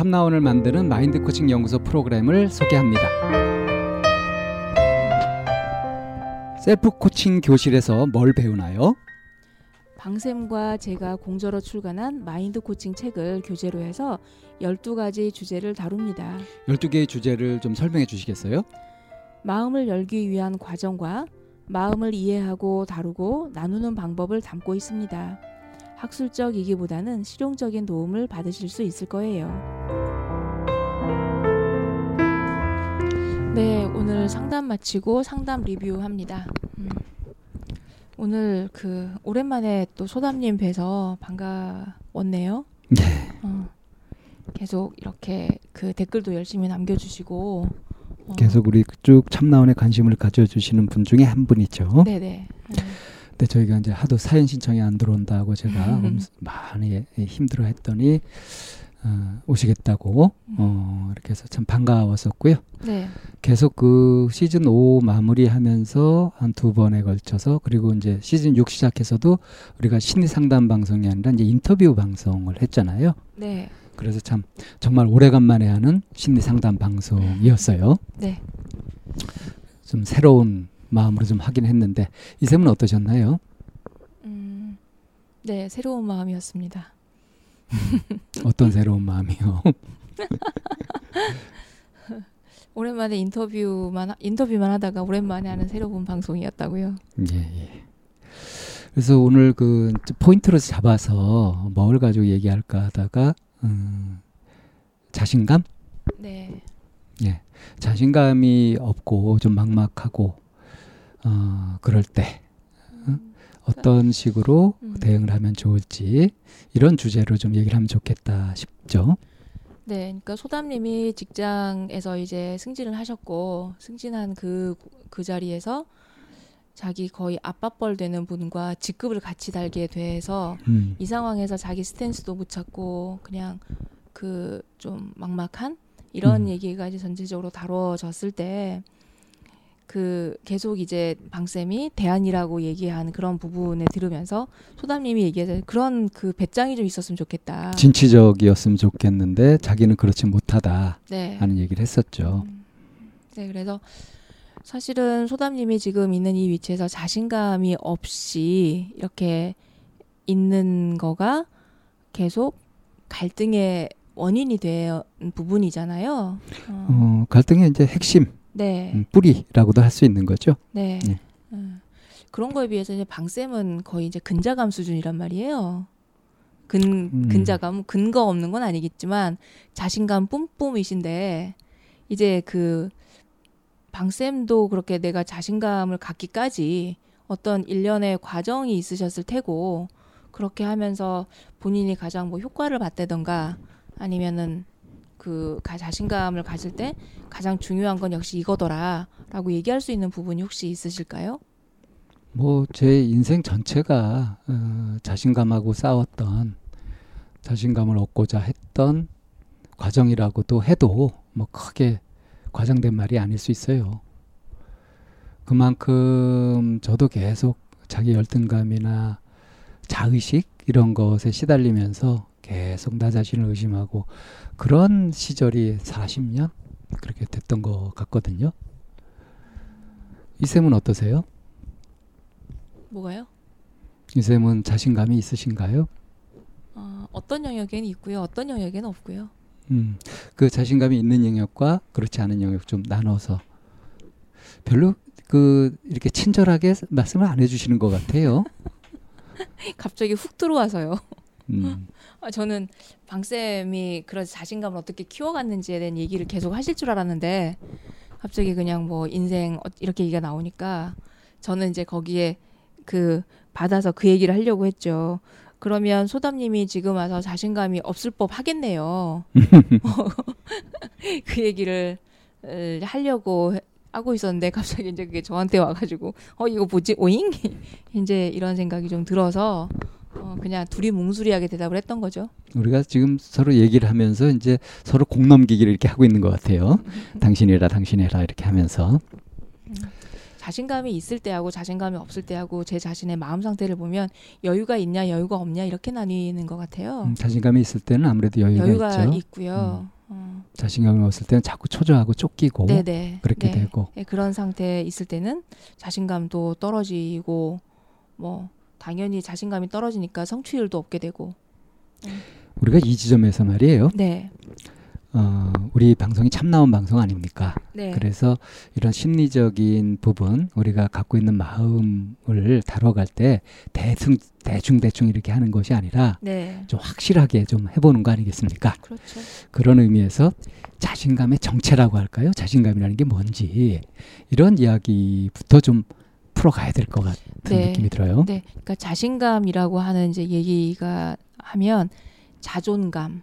참나원을 만드는 마인드 코칭 연구소 프로그램을 소개합니다. 셀프 코칭 교실에서 뭘 배우나요? 방쌤과 제가 공저로 출간한 마인드 코칭 책을 교재로 해서 12가지 주제를 다룹니다. 12개의 주제를 좀 설명해 주시겠어요? 마음을 열기 위한 과정과 마음을 이해하고 다루고 나누는 방법을 담고 있습니다. 학술적이기보다는 실용적인 도움을 받으실 수 있을 거예요. 네, 오늘 상담 마치고 상담 리뷰합니다. 음. 오늘 그 오랜만에 또 소담님 뵈서 반가웠네요. 네. 어, 계속 이렇게 그 댓글도 열심히 남겨주시고 어, 계속 우리 쭉 참나원에 관심을 가져주시는 분 중에 한 분이죠. 네네. 음, 근데 저희가 이제 하도 사연 신청이 안 들어온다고 제가 음. 엄- 많이 힘들어했더니 어, 오시겠다고 음. 어, 이렇게 해서 참 반가웠었고요. 네. 계속 그 시즌 5 마무리하면서 한 두 번에 걸쳐서 그리고 이제 시즌 6 시작해서도 우리가 심리 상담 방송이 아니라 이제 인터뷰 방송을 했잖아요. 네. 그래서 참 정말 오래간만에 하는 심리 상담 방송이었어요. 네. 좀 새로운 마음으로 좀 하긴 했는데 이샘은 어떠셨나요? 음, 네, 새로운 마음이었습니다. 어떤 새로운 마음이요? 오랜만에 인터뷰만 하- 인터뷰만 하다가 오랜만에 하는 새로운 방송이었다고요. 예, 예. 그래서 오늘 그 포인트로 잡아서 뭘 가지고 얘기할까 하다가 음, 자신감? 네. 자신감이 없고 좀 막막하고 어, 그럴 때 음, 어떤 식으로 음. 대응을 하면 좋을지 이런 주제로 좀 얘기를 하면 좋겠다 싶죠. 네, 그러니까 소담님이 직장에서 이제 승진을 하셨고 승진한 그그 자리에서 자기 거의 아빠뻘 되는 분과 직급을 같이 달게 돼서 음, 이 상황에서 자기 스탠스도 못 찾고 그냥 그 좀 막막한 이런 음. 얘기가 이제 전체적으로 다뤄졌을 때 그 계속 이제 방쌤이 대안이라고 얘기한 그런 부분에 들으면서 소담님이 얘기해서 그런 그 배짱이 좀 있었으면 좋겠다. 진취적이었으면 좋겠는데 자기는 그렇지 못하다 네. 하는 얘기를 했었죠. 음. 네, 그래서 사실은 소담님이 지금 있는 이 위치에서 자신감이 없이 이렇게 있는 거가 계속 갈등의 원인이 된 부분이잖아요. 어, 어, 갈등의 이제 핵심 네, 음, 뿌리라고도 할 수 있는 거죠. 네. 네. 음. 그런 거에 비해서 이제 방쌤은 거의 이제 근자감 수준이란 말이에요. 근 음. 근자감 근거 없는 건 아니겠지만 자신감 뿜뿜이신데 이제 그 방쌤도 그렇게 내가 자신감을 갖기까지 어떤 일련의 과정이 있으셨을 테고 그렇게 하면서 본인이 가장 뭐 효과를 봤다던가 아니면은 그 가- 자신감을 가질 때 가장 중요한 건 역시 이거더라라고 얘기할 수 있는 부분이 혹시 있으실까요? 뭐 제 인생 전체가 어, 자신감하고 싸웠던 자신감을 얻고자 했던 과정이라고도 해도 뭐 크게 과장된 말이 아닐 수 있어요. 그만큼 저도 계속 자기 열등감이나 자의식 이런 것에 시달리면서 계속 나 자신을 의심하고 그런 시절이 40년 그렇게 됐던 것 같거든요. 이 쌤은 어떠세요? 뭐가요? 이 쌤은 자신감이 있으신가요? 어, 어떤 영역에는 있고요. 어떤 영역에는 없고요. 음, 그 자신감이 있는 영역과 그렇지 않은 영역 좀 나눠서 별로 그 이렇게 친절하게 말씀을 안 해주시는 것 같아요. 갑자기 훅 들어와서요. 음, 아, 저는 방쌤이 그런 자신감을 어떻게 키워갔는지에 대한 얘기를 계속 하실 줄 알았는데 갑자기 그냥 뭐 인생 어- 이렇게 얘기가 나오니까 저는 이제 거기에 그 받아서 그 얘기를 하려고 했죠. 그러면 소담님이 지금 와서 자신감이 없을 법 하겠네요. 그 얘기를 을, 하려고 해- 하고 있었는데 갑자기 이제 그게 저한테 와가지고 어 이거 뭐지 오잉 이제 이런 생각이 좀 들어서 어, 그냥 둘이 뭉술이하게 대답을 했던 거죠. 우리가 지금 서로 얘기를 하면서 이제 서로 공 넘기기를 이렇게 하고 있는 것 같아요. 당신이라 당신이라 이렇게 하면서 자신감이 있을 때하고 자신감이 없을 때하고 제 자신의 마음 상태를 보면 여유가 있냐 여유가 없냐 이렇게 나뉘는 것 같아요. 음, 자신감이 있을 때는 아무래도 여유가, 여유가 있죠. 있고요. 어, 자신감이 없을 때는 자꾸 초조하고 쫓기고 네네. 그렇게 네. 되고 네, 그런 상태에 있을 때는 자신감도 떨어지고 뭐 당연히 자신감이 떨어지니까 성취율도 없게 되고. 우리가 이 지점에서 말이에요. 네. 어, 우리 방송이 참 나온 방송 아닙니까? 네. 그래서 이런 심리적인 부분 우리가 갖고 있는 마음을 다뤄갈 때 대충 대충 대충 이렇게 하는 것이 아니라 네. 좀 확실하게 좀 해보는 거 아니겠습니까? 그렇죠. 그런 의미에서 자신감의 정체라고 할까요? 자신감이라는 게 뭔지 이런 이야기부터 좀 풀어 가야 될 것 같은 네. 느낌이 들어요. 네. 그러니까 자신감이라고 하는 이제 얘기가 하면 자존감,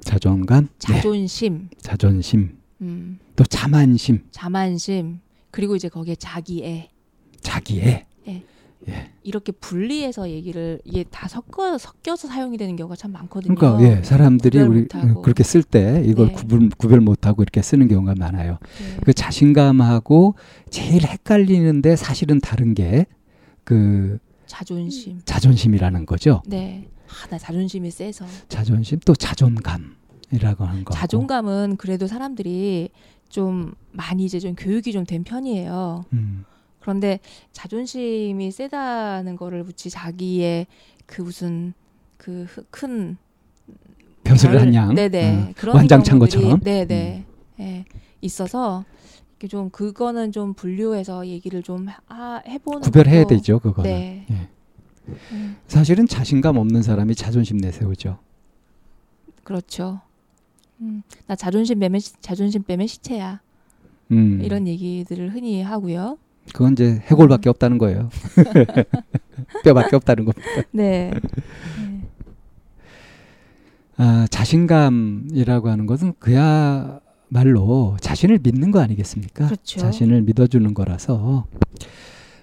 자존감, 네. 자존심, 자존심, 음, 또 자만심, 자만심, 그리고 이제 거기에 자기애 자기애. 이렇게 분리해서 얘기를 이게 다 섞어 섞여서 사용이 되는 경우가 참 많거든요. 그러니까 예, 사람들이 우리 못하고. 그렇게 쓸 때 이걸 네. 구분 구별 못하고 이렇게 쓰는 경우가 많아요. 네. 그 자신감하고 제일 헷갈리는데 사실은 다른 게 그 자존심. 자존심이라는 거죠. 네. 아, 나 자존심이 세서. 자존심 또 자존감이라고 하는 거. 자존감은 그래도 사람들이 좀 많이 이제 좀 교육이 좀 된 편이에요. 음, 그런데 자존심이 세다는 거를 붙이 자기의 그 무슨 그 큰 벼슬을 한 양. 네네 어, 그런 완장찬 경우들이 것처럼. 음. 네네 예, 있어서 이렇게 좀 그거는 좀 분류해서 얘기를 좀 하, 해보는 구별해야 것도- 되죠, 그거는. 네. 예. 음, 사실은 자신감 없는 사람이 자존심 내세우죠. 그렇죠. 음, 나 자존심 빼면 시- 자존심 빼면 시체야 음, 이런 얘기들을 흔히 하고요. 그건 이제 해골밖에 없다는 거예요. 뼈밖에 없다는 겁니다. 네. 네. 아, 자신감이라고 하는 것은 그야말로 자신을 믿는 거 아니겠습니까? 그렇죠. 자신을 믿어주는 거라서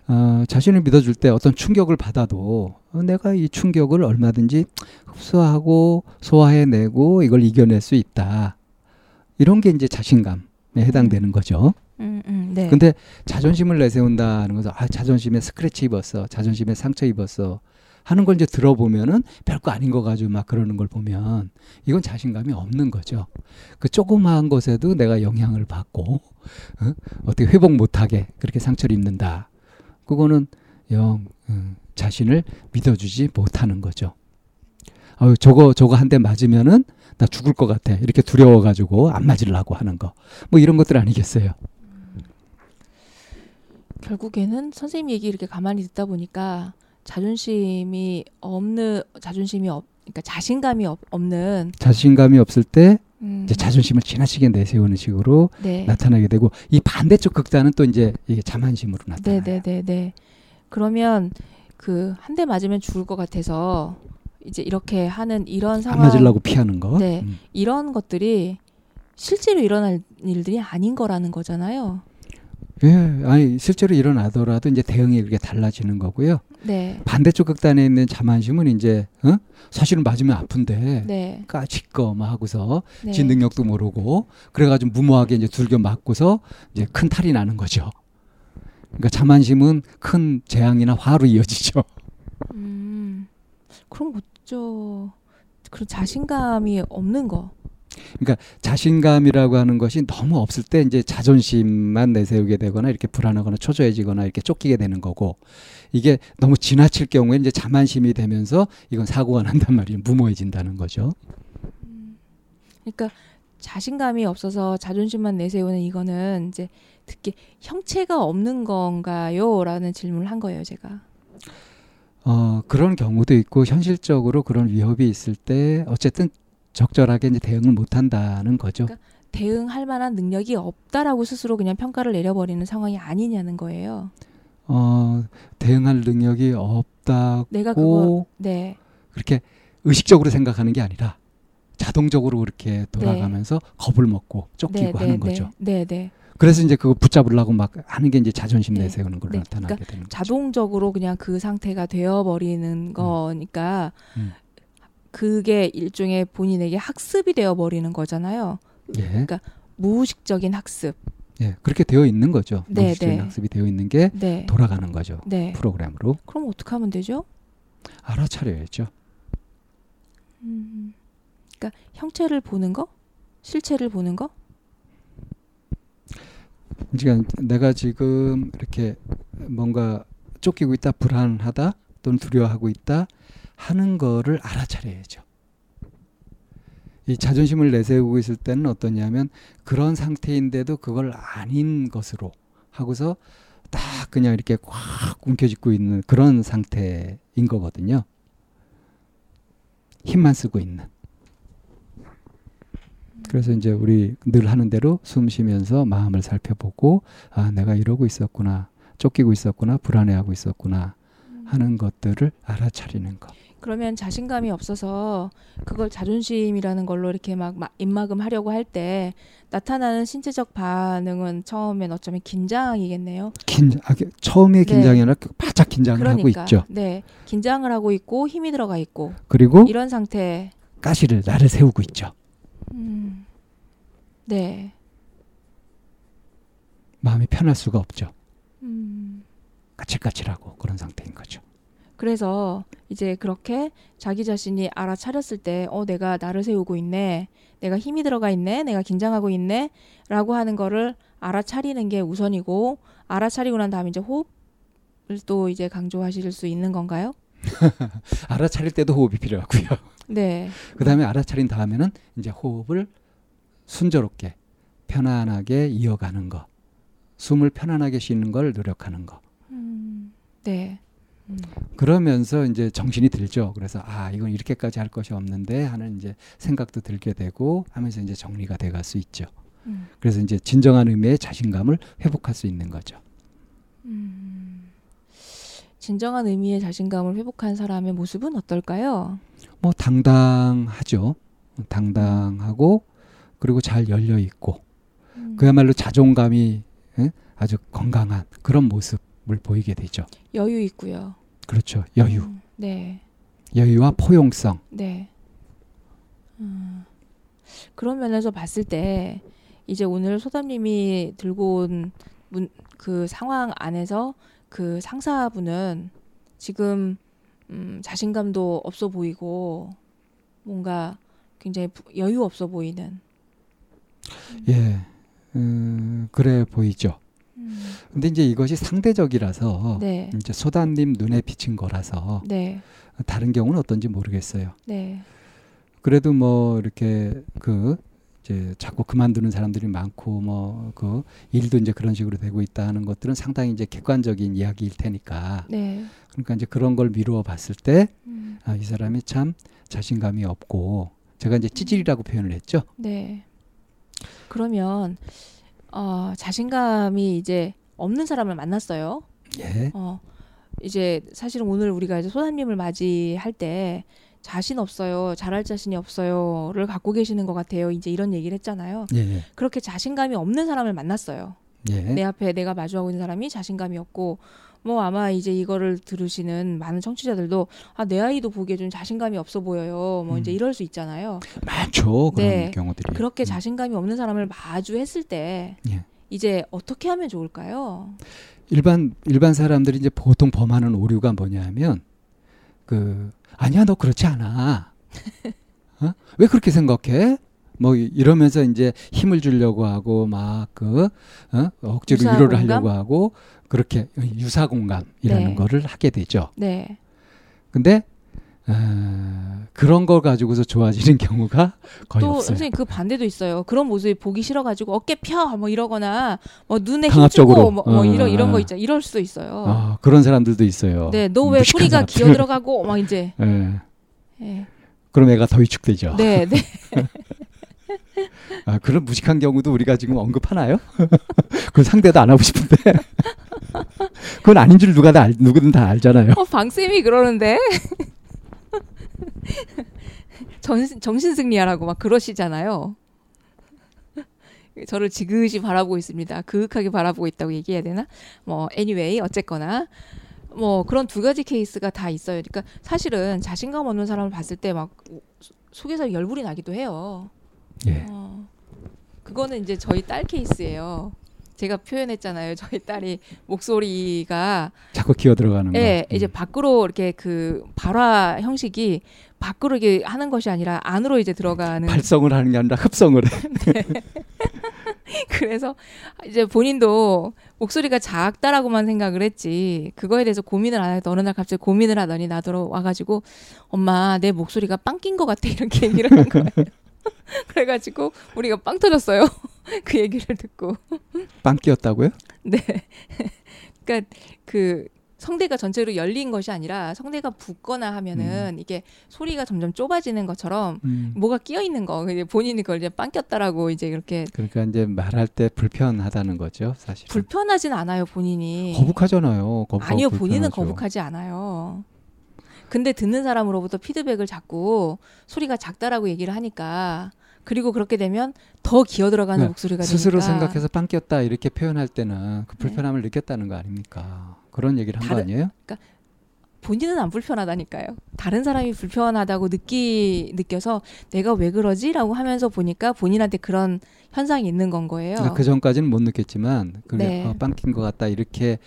어, 자신을 믿어줄 때 어떤 충격을 받아도 어, 내가 이 충격을 얼마든지 흡수하고 소화해내고 이걸 이겨낼 수 있다. 이런 게 이제 자신감에 해당되는 거죠. 음, 음, 네. 근데 자존심을 내세운다는 것은 아 자존심에 스크래치 입었어 자존심에 상처 입었어 하는 걸 이제 들어보면은 별거 아닌 거 가지고 막 그러는 걸 보면. 이건 자신감이 없는 거죠. 그 조그마한 것에도 내가 영향을 받고 어? 어떻게 회복 못하게 그렇게 상처를 입는다. 그거는 영 음, 자신을 믿어주지 못하는 거죠. 아유 저거 저거 한 대 맞으면은 나 죽을 것 같아. 이렇게 두려워가지고 안 맞으려고 하는 거. 뭐 이런 것들 아니겠어요 결국에는 선생님 얘기 이렇게 가만히 듣다 보니까 자존심이 없는 자존심이 없 그러니까 자신감이 없, 없는 자신감이 없을 때 음, 이제 자존심을 지나치게 내세우는 식으로 네. 나타나게 되고 이 반대쪽 극단은 또 이제 이게 자만심으로 나타나요. 네네네네. 그러면 그 한 대 맞으면 죽을 것 같아서 이제 이렇게 하는 이런 안 상황, 맞으려고 피하는 거. 네. 음. 이런 것들이 실제로 일어날 일들이 아닌 거라는 거잖아요. 예, 아니 실제로 일어나더라도 이제 대응이 그렇게 달라지는 거고요. 네, 반대쪽 극단에 있는 자만심은 이제 어? 사실은 맞으면 아픈데 네, 까짓거 막 하고서 네. 지 능력도 모르고 그래가지고 무모하게 이제 둘겨 맞고서 이제 큰 탈이 나는 거죠. 그러니까 자만심은 큰 재앙이나 화로 이어지죠. 음. 그럼 어쩌 그런 자신감이 없는 거. 자신감이라고 하는 것이 너무 없을 때 이제 자존심만 내세우게 되거나 이렇게 불안하거나 초조해지거나 이렇게 쫓기게 되는 거고 이게 너무 지나칠 경우에 이제 자만심이 되면서 이건 사고가 난단 말이에요. 무모해진다는 거죠. 그러니까 자신감이 없어서 자존심만 내세우는 이거는 이제 특히 형체가 없는 건가요? 라는 질문을 한 거예요, 제가. 어, 그런 경우도 있고 현실적으로 그런 위협이 있을 때 어쨌든 적절하게 이제 대응을 못 한다는 거죠. 그러니까 대응할 만한 능력이 없다라고 스스로 그냥 평가를 내려버리는 상황이 아니냐는 거예요. 어, 대응할 능력이 없다고 내가 그거 네. 그렇게 의식적으로 생각하는 게 아니라 자동적으로 그렇게 돌아가면서 겁을 먹고 쫓기고 네, 하는 네, 거죠. 네, 네. 그래서 이제 그거 붙잡으려고 막 하는 게 이제 자존심 네. 내세우는 걸로 네. 나타나게 그러니까 되는 거죠. 자동적으로 그냥 그 상태가 되어버리는 거니까 음. 그게 일종의 본인에게 학습이 되어 버리는 거잖아요. 예. 무의식적인 학습. 예. 그렇게 되어 있는 거죠. 네, 무의식적인 네. 학습이 되어 있는 게 네. 돌아가는 거죠. 네. 프로그램으로 그럼 어떻게 하면 되죠? 알아차려야죠. 음. 그러니까 형체를 보는 거? 실체를 보는 거? 그러니까 내가 지금 이렇게 뭔가 쫓기고 있다, 불안하다, 또는 두려워하고 있다 하는 거를 알아차려야죠. 이 자존심을 내세우고 있을 때는 어떠냐면 그런 상태인데도 그걸 아닌 것으로 하고서 딱 그냥 이렇게 꽉 움켜쥐고 있는 그런 상태인 거거든요. 힘만 쓰고 있는. 그래서 이제 우리 늘 하는 대로 숨 쉬면서 마음을 살펴보고 아 내가 이러고 있었구나 쫓기고 있었구나 불안해하고 있었구나 하는 것들을 알아차리는 것. 그러면 자신감이 없어서 그걸 자존심이라는 걸로 이렇게 막 마- 입막음 하려고 할 때 나타나는 신체적 반응은 처음엔 어쩌면 긴장이겠네요. 긴 아, 그 처음에 네. 긴장이 아니라 바짝 긴장을 하고 그러니까 있죠. 네, 긴장을 하고 있고 힘이 들어가 있고 그리고 이런 상태. 가시를 나를 세우고 있죠. 음, 네. 마음이 편할 수가 없죠. 음, 까칠까칠하고 그런 상태인 거죠. 그래서 이제 그렇게 자기 자신이 알아차렸을 때, 어, 내가 나를 세우고 있네. 내가 힘이 들어가 있네. 내가 긴장하고 있네. 라고 하는 거를 알아차리는 게 우선이고, 알아차리고 난 다음에 이제 호흡을 또 이제 강조하실 수 있는 건가요? 알아차릴 때도 호흡이 필요하고요. 네. 그 다음에 알아차린 다음에는 이제 호흡을 순조롭게 편안하게 이어가는 거. 숨을 편안하게 쉬는 걸 노력하는 거. 음, 네. 음, 그러면서 이제 정신이 들죠. 그래서 아 이건 이렇게까지 할 것이 없는데 하는 이제 생각도 들게 되고 하면서 이제 정리가 돼갈 수 있죠. 음, 그래서 이제 진정한 의미의 자신감을 회복할 수 있는 거죠. 음. 진정한 의미의 자신감을 회복한 사람의 모습은 어떨까요? 뭐 당당하죠. 당당하고 그리고 잘 열려 있고 음, 그야말로 자존감이 예? 아주 건강한 그런 모습을 보이게 되죠. 여유 있고요. 그렇죠. 여유, 음, 네. 여유와 포용성. 네. 음, 그런 면에서 봤을 때 이제 오늘 소담님이 들고 온 그 상황 안에서 그 상사분은 지금 음, 자신감도 없어 보이고 뭔가 굉장히 부- 여유 없어 보이는. 예, 음, 그래 보이죠. 음, 근데 이제 이것이 상대적이라서 네. 이제 소다님 눈에 비친 거라서 네. 다른 경우는 어떤지 모르겠어요. 네. 그래도 뭐 이렇게 그 이제 자꾸 그만두는 사람들이 많고 뭐 그 일도 이제 그런 식으로 되고 있다 하는 것들은 상당히 이제 객관적인 이야기일 테니까 네. 그러니까 이제 그런 걸 미루어 봤을 때 음, 아, 이 사람이 참 자신감이 없고 제가 이제 찌질이라고 표현을 했죠. 네. 그러면 어, 자신감이 이제 없는 사람을 만났어요. 예. 어, 이제 사실은 오늘 우리가 이제 소담님을 맞이할 때 자신 없어요, 잘할 자신이 없어요를 갖고 계시는 것 같아요. 이제 이런 얘기를 했잖아요. 예. 예. 그렇게 자신감이 없는 사람을 만났어요. 예. 내 앞에 내가 마주하고 있는 사람이 자신감이 없고 뭐 아마 이제 이거를 들으시는 많은 청취자들도 아 내 아이도 보기에 좀 자신감이 없어 보여요. 뭐 이제 음. 이럴 수 있잖아요. 많죠. 그런 네. 경우들이. 그렇게 음. 자신감이 없는 사람을 마주했을 때 예. 이제 어떻게 하면 좋을까요? 일반 일반 사람들이 이제 보통 범하는 오류가 뭐냐면 그 아니야 너 그렇지 않아. 어? 왜 그렇게 생각해? 뭐 이- 이러면서 이제 힘을 주려고 하고 막그 어? 억지로 위로를 공감? 하려고 하고 그렇게 유사 공감이라는 네. 거를 하게 되죠. 네. 근데 어, 그런 거 가지고서 좋아지는 경우가 거의 또 없어요. 선생님 그 반대도 있어요. 그런 모습이 보기 싫어가지고 어깨 펴 뭐 이러거나 뭐 눈에. 힘주고 뭐, 뭐 어, 이런 이런 어. 거 있죠. 이럴 수도 있어요. 아, 그런 사람들도 있어요. 네, 너왜 무식한 소리가. 기어 들어가고 막 이제. 예. 예. 그럼 애가 더 위축되죠. 네, 네. 아, 그런 무식한 경우도 우리가 지금 언급하나요? 그건 상대도 안 하고 싶은데. 그건 아닌 줄 누가 다 알, 누구든 다 알잖아요. 어, 방쌤이 그러는데. 정신, 정신 승리하라고 막 그러시잖아요. 저를 지그시 바라보고 있습니다. 그윽하게 바라보고 있다고 얘기해야 되나? 뭐, anyway, 어쨌거나. 뭐, 그런 두 가지 케이스가 다 있어요. 그러니까 사실은 자신감 없는 사람을 봤을 때 막 속에서 열불이 나기도 해요. 예. 어, 그거는 이제 저희 딸 케이스예요. 제가 표현했잖아요. 저희 딸이 목소리가 자꾸 기어 들어가는 거. 예, 음. 이제 밖으로 이렇게 그 발화 형식이 밖으로 이렇게 하는 것이 아니라 안으로 이제 들어가는 발성을 하는 게 아니라 흡성을 해. 그래서 이제 본인도 목소리가 작다라고만 생각을 했지 그거에 대해서 고민을 안 해도 어느 날 갑자기 고민을 하더니 나더러 와가지고 엄마 내 목소리가 빵낀 것 같아 이렇게 얘기를 한 거예요. 그래가지고 우리가 빵 터졌어요. 그 얘기를 듣고. 빵 끼었다고요? 네. 그러니까 그 성대가 전체로 열린 것이 아니라 성대가 붓거나 하면은 이게 소리가 점점 좁아지는 것처럼 음. 뭐가 끼어 있는 거. 본인이 그걸 이제 빵 꼈다라고 이제 이렇게 그러니까 이제 말할 때 불편하다는 거죠, 사실. 불편하진 않아요, 본인이. 거북하잖아요. 거북 아니요, 본인은 거북하지 않아요. 근데 듣는 사람으로부터 피드백을 자꾸 소리가 작다라고 얘기를 하니까 그리고 그렇게 되면 더 기어 들어가는 네, 목소리가 스스로 되니까 생각해서 빵 꼈다 이렇게 표현할 때는 그 불편함을 느꼈다는 거 아닙니까? 그런 얘기를 한 거 아니에요? 본인은 안 불편하다니까요. 다른 사람이 불편하다고 느끼 느껴서 내가 왜 그러지라고 하면서 보니까 본인한테 그런 현상이 있는 건 거예요. 아, 그 전까지는 못 느꼈지만 그게 네. 어, 빵낀 것 같다 이렇게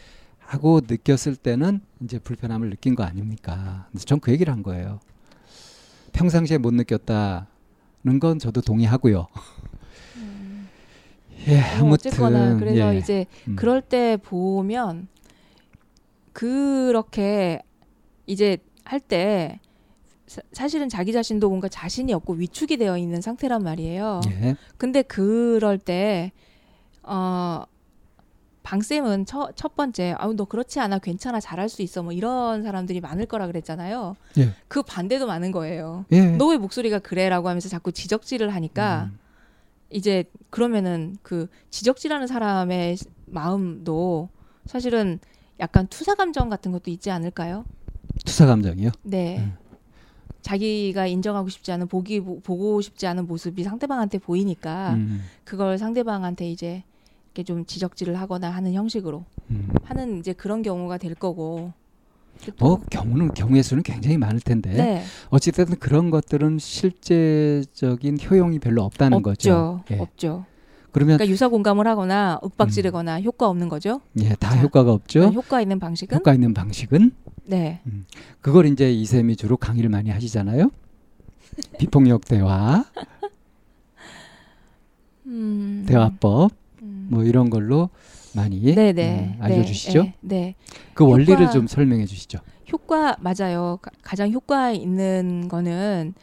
하고 느꼈을 때는 이제 불편함을 느낀 거 아닙니까? 전 그 얘기를 한 거예요. 평상시에 못 느꼈다는 건 저도 동의하고요. 예, 뭐 아무튼 어쨌거나 그래서 예. 이제 음. 그럴 때 보면 그렇게 이제 할 때 사실은 자기 자신도 뭔가 자신이 없고 위축이 되어 있는 상태란 말이에요. 예. 근데 그럴 때, 어, 방쌤은 첫, 첫 번째, 아우, 너 그렇지 않아. 괜찮아. 잘할 수 있어. 뭐 이런 사람들이 많을 거라 그랬잖아요. 예. 그 반대도 많은 거예요. 예. 너왜 목소리가 그래? 라고 하면서 자꾸 지적질을 하니까 음. 이제 그러면은 그 지적질하는 사람의 마음도 사실은 약간 투사 감정 같은 것도 있지 않을까요? 투사 감정이요. 네. 음. 자기가 인정하고 싶지 않은 보기 보고 싶지 않은 모습이 상대방한테 보이니까 음. 그걸 상대방한테 이제 이렇게 좀 지적질을 하거나 하는 형식으로 음. 하는 이제 그런 경우가 될 거고. 또- 뭐 경우는 경우의 수는 굉장히 많을 텐데 네. 어찌됐든 그런 것들은 실제적인 효용이 별로 없다는 없죠. 거죠. 예. 없죠. 그러면 그러니까 유사 공감을 하거나 윽박 지르거나 효과 없는 거죠. 예, 다 자, 효과가 없죠. 그럼 효과 있는 방식은 효과 있는 방식은 네. 그걸 이제 이쌤이 주로 강의를 많이 하시잖아요. 비폭력 대화, 음. 대화법 음. 뭐 이런 걸로 많이 네네. 음, 알려주시죠. 네, 네. 그 원리를 효과- 좀 설명해 주시죠. 효과 맞아요. 가- 가장 효과 있는 거는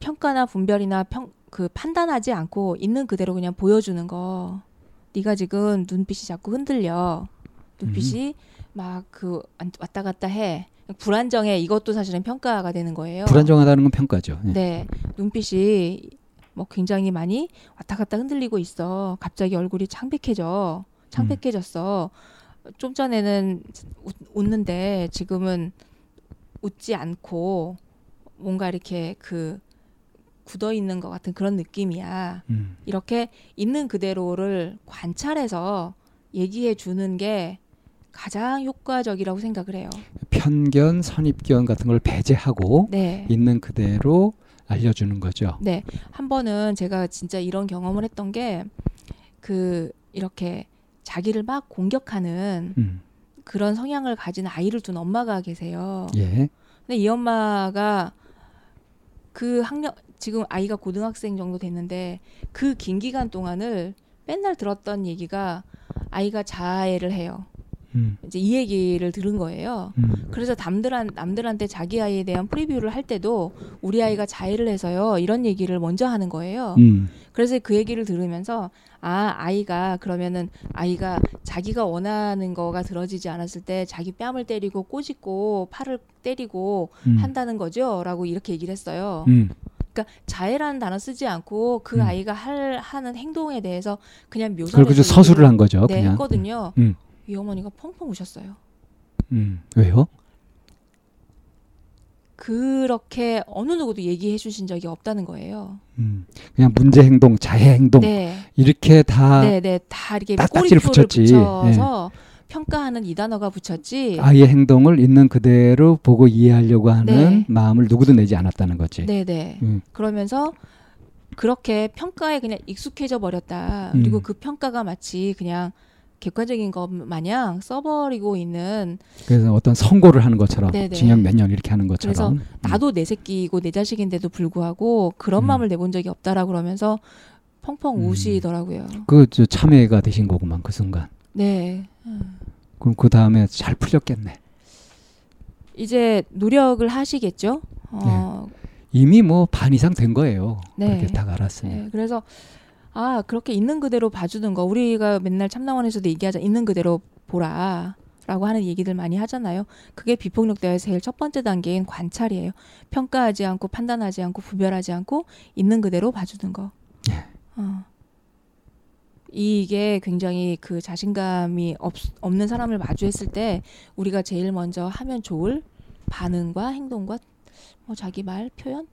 평가나 분별이나 평 그 판단하지 않고 있는 그대로 그냥 보여주는 거. 네가 지금 눈빛이 자꾸 흔들려. 눈빛이 막그 왔다 갔다 해. 불안정해. 이것도 사실은 평가가 되는 거예요. 불안정하다는 건 평가죠. 예. 네. 눈빛이 뭐 굉장히 많이 왔다 갔다 흔들리고 있어. 갑자기 얼굴이 창백해져. 창백해졌어. 좀 전에는 웃, 웃는데 지금은 웃지 않고 뭔가 이렇게 그 굳어 있는 것 같은 그런 느낌이야. 음. 이렇게 있는 그대로를 관찰해서 얘기해 주는 게 가장 효과적이라고 생각을 해요. 편견, 선입견 같은 걸 배제하고 네. 있는 그대로 알려주는 거죠. 네. 한 번은 제가 진짜 이런 경험을 했던 게 그 이렇게 자기를 막 공격하는 음. 그런 성향을 가진 아이를 둔 엄마가 계세요. 예. 근데 이 엄마가 그 학년 지금 아이가 고등학생 정도 됐는데 그 긴 기간 동안을 맨날 들었던 얘기가 아이가 자해를 해요. 음. 이제 이 얘기를 들은 거예요. 음. 그래서 남들한 남들한테 자기 아이에 대한 프리뷰를 할 때도 우리 아이가 자해를 해서요 이런 얘기를 먼저 하는 거예요. 음. 그래서 그 얘기를 들으면서 아 아이가 그러면은 아이가 자기가 원하는 거가 들어지지 않았을 때 자기 뺨을 때리고 꼬집고 팔을 때리고 음. 한다는 거죠라고 이렇게 얘기를 했어요. 음. 그러니까 자해라는 단어 쓰지 않고 그 음. 아이가 할 하는 행동에 대해서 그냥 묘사를 좀 해서 서술을 한 거죠. 네, 그냥. 했거든요. 음. 이 어머니가 펑펑 우셨어요. 음. 왜요? 그렇게 어느 누구도 얘기해 주신 적이 없다는 거예요. 음. 그냥 문제 행동, 자해 행동 네. 이렇게 다 네, 네. 다 이렇게 꼬리표를 붙였지. 예. 붙여서 평가하는 이 단어가 붙였지. 아이의 행동을 있는 그대로 보고 이해하려고 하는 네. 마음을 누구도 내지 않았다는 거지. 네, 네. 음. 그러면서 그렇게 평가에 그냥 익숙해져 버렸다. 그리고 음. 그 평가가 마치 그냥 객관적인 것 마냥 써버리고 있는 그래서 어떤 선고를 하는 것처럼 네네. 징역 몇 년 이렇게 하는 것처럼. 음. 나도 내 새끼이고 내 자식인데도 불구하고 그런 음. 마음을 내본 적이 없다라고 그러면서 펑펑 음. 우시더라고요. 그저 참회가 되신 거구만 그 순간. 네. 음. 그럼 그 다음에 잘 풀렸겠네. 이제 노력을 하시겠죠. 어, 이미 뭐 반 이상 된 거예요. 네. 그렇게 딱 알았으니. 네, 그래서 아 그렇게 있는 그대로 봐주는 거 우리가 맨날 참나원에서도 얘기하자 있는 그대로 보라 라고 하는 얘기들 많이 하잖아요. 그게 비폭력 대화의 제일 첫 번째 단계인 관찰이에요. 평가하지 않고 판단하지 않고 구별하지 않고 있는 그대로 봐주는 거. 예. 어. 이게 굉장히 그 자신감이 없, 없는 사람을 마주했을 때 우리가 제일 먼저 하면 좋을 반응과 행동과 뭐 자기 말 표현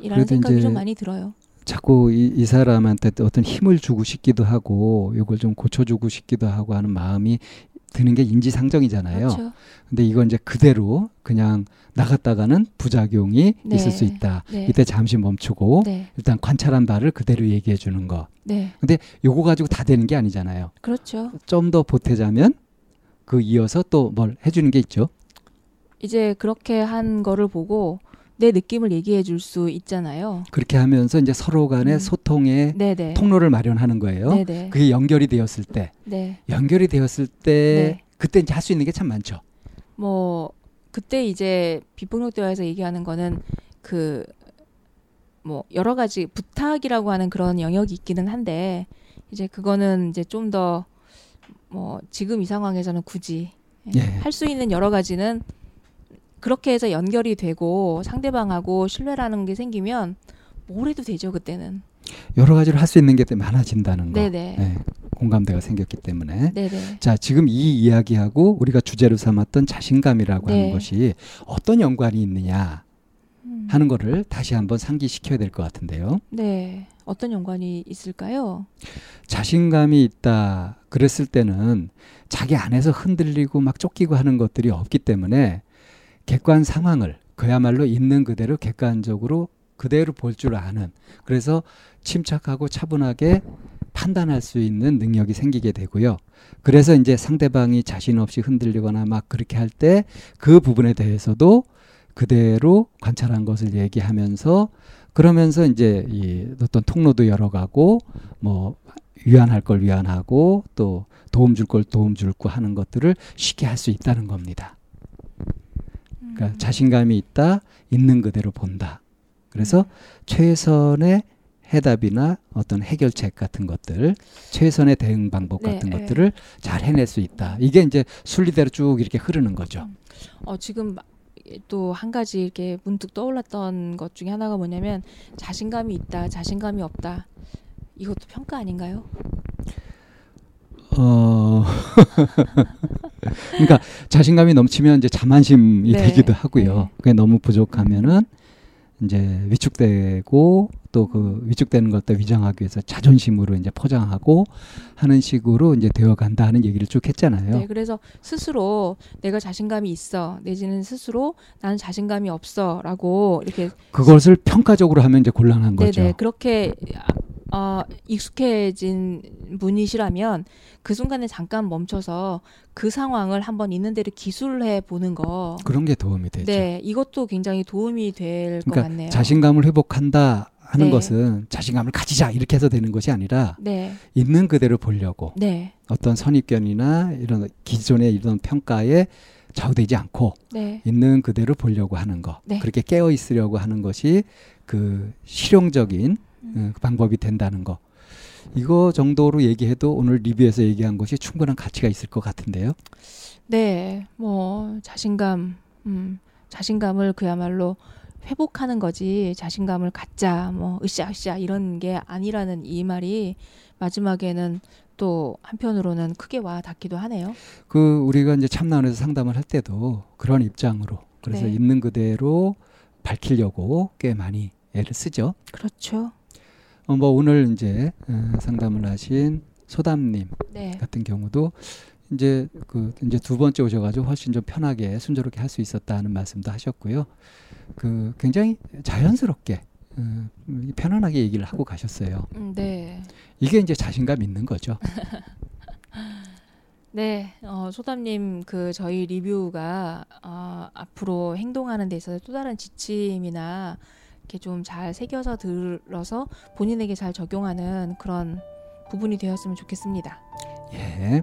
이라는 생각이 좀 많이 들어요. 자꾸 이, 이 사람한테 또 어떤 힘을 주고 싶기도 하고 이걸 좀 고쳐주고 싶기도 하고 하는 마음이 드는 게 인지상정이잖아요. 그렇죠. 근데 이건 이제 그대로 그냥 나갔다가는 부작용이 네. 있을 수 있다. 네. 이때 잠시 멈추고 네, 일단 관찰한 바를 그대로 얘기해 주는 거. 네, 요거 가지고 다 되는 게 아니잖아요. 그렇죠. 좀 더 보태자면 그 이어서 또 뭘 해주는 게 있죠. 이제 그렇게 한 거를 보고 내 느낌을 얘기해 줄 수 있잖아요. 그렇게 하면서 이제 서로 간의 음. 소통의 네네. 통로를 마련하는 거예요. 네네. 그게 연결이 되었을 때, 네. 연결이 되었을 때 네. 그때 이제 할 수 있는 게 참 많죠. 뭐 그때 이제 비폭력 대화에서 얘기하는 거는 그 뭐 여러 가지 부탁이라고 하는 그런 영역이 있기는 한데 이제 그거는 이제 좀 더 뭐 지금 이 상황에서는 굳이 예. 할수 있는 여러 가지는 그렇게 해서 연결이 되고 상대방하고 신뢰라는 게 생기면 뭘 해도 되죠 그때는. 여러 가지로 할수 있는 게 많아진다는 거. 네네. 예, 공감대가 생겼기 때문에. 네네. 자, 지금 이 이야기하고 우리가 주제로 삼았던 자신감이라고 네. 하는 것이 어떤 연관이 있느냐 음. 하는 거를 다시 한번 상기시켜야 될 것 같은데요. 네. 어떤 연관이 있을까요? 자신감이 있다 그랬을 때는 자기 안에서 흔들리고 막 쫓기고 하는 것들이 없기 때문에 객관 상황을 그야말로 있는 그대로 객관적으로 그대로 볼 줄 아는 그래서 침착하고 차분하게 판단할 수 있는 능력이 생기게 되고요. 그래서 이제 상대방이 자신 없이 흔들리거나 막 그렇게 할 때 그 부분에 대해서도 그대로 관찰한 것을 얘기하면서 그러면서 이제 이 어떤 통로도 열어가고 뭐 위안할 걸 위안하고 또 도움 줄 걸 도움 줄고 하는 것들을 쉽게 할 수 있다는 겁니다. 그러니까 음. 자신감이 있다, 있는 그대로 본다. 그래서 최선의 해답이나 어떤 해결책 같은 것들, 최선의 대응 방법 네, 같은 네. 것들을 잘 해낼 수 있다. 이게 이제 순리대로 쭉 이렇게 흐르는 거죠. 어, 지금 또 한 가지 이렇게 문득 떠올랐던 것 중에 하나가 뭐냐면 자신감이 있다, 자신감이 없다. 이것도 평가 아닌가요? 어, 그러니까 자신감이 넘치면 이제 자만심이 네, 되기도 하고요. 네. 그게 너무 부족하면은 이제 위축되고 또 그 위축되는 것도 위장하기 위해서 자존심으로 이제 포장하고 하는 식으로 이제 되어간다 하는 얘기를 쭉 했잖아요. 네, 그래서 스스로 내가 자신감이 있어 내지는 스스로 나는 자신감이 없어라고 이렇게 그것을 평가적으로 하면 이제 곤란한 거죠. 네네 그렇게 아, 어, 익숙해진 분이시라면 그 순간에 잠깐 멈춰서 그 상황을 한번 있는 대로 기술해 보는 거. 그런 게 도움이 되죠. 네, 이것도 굉장히 도움이 될것 그러니까 같네요. 자신감을 회복한다 하는 네. 것은 자신감을 가지자 이렇게 해서 되는 것이 아니라 네, 있는 그대로 보려고 네, 어떤 선입견이나 이런 기존의 이런 평가에 좌우되지 않고 네, 있는 그대로 보려고 하는 거 네. 그렇게 깨어 있으려고 하는 것이 그 실용적인 음. 어, 그 방법이 된다는 거 이거 정도로 얘기해도 오늘 리뷰에서 얘기한 것이 충분한 가치가 있을 것 같은데요. 네. 뭐 자신감, 음, 자신감을 그야말로 회복하는 거지 자신감을 갖자 뭐 으쌰으쌰 이런 게 아니라는 이 말이 마지막에는 또 한편으로는 크게 와 닿기도 하네요. 그 우리가 이제 참나원에서 상담을 할 때도 그런 입장으로 그래서 네. 있는 그대로 밝히려고 꽤 많이 애를 쓰죠. 그렇죠. 어, 뭐 오늘 이제 어, 상담을 하신 소담님 네. 같은 경우도 이제 그 이제 두 번째 오셔가지고 훨씬 좀 편하게 순조롭게 할 수 있었다는 말씀도 하셨고요. 그 굉장히 자연스럽게 어, 편안하게 얘기를 하고 가셨어요. 음, 네. 이게 이제 자신감 있는 거죠. 네, 어, 소담님 그 저희 리뷰가 어, 앞으로 행동하는 데 있어서 또 다른 지침이나 이렇게 좀 잘 새겨서 들어서 본인에게 잘 적용하는 그런 부분이 되었으면 좋겠습니다. 예.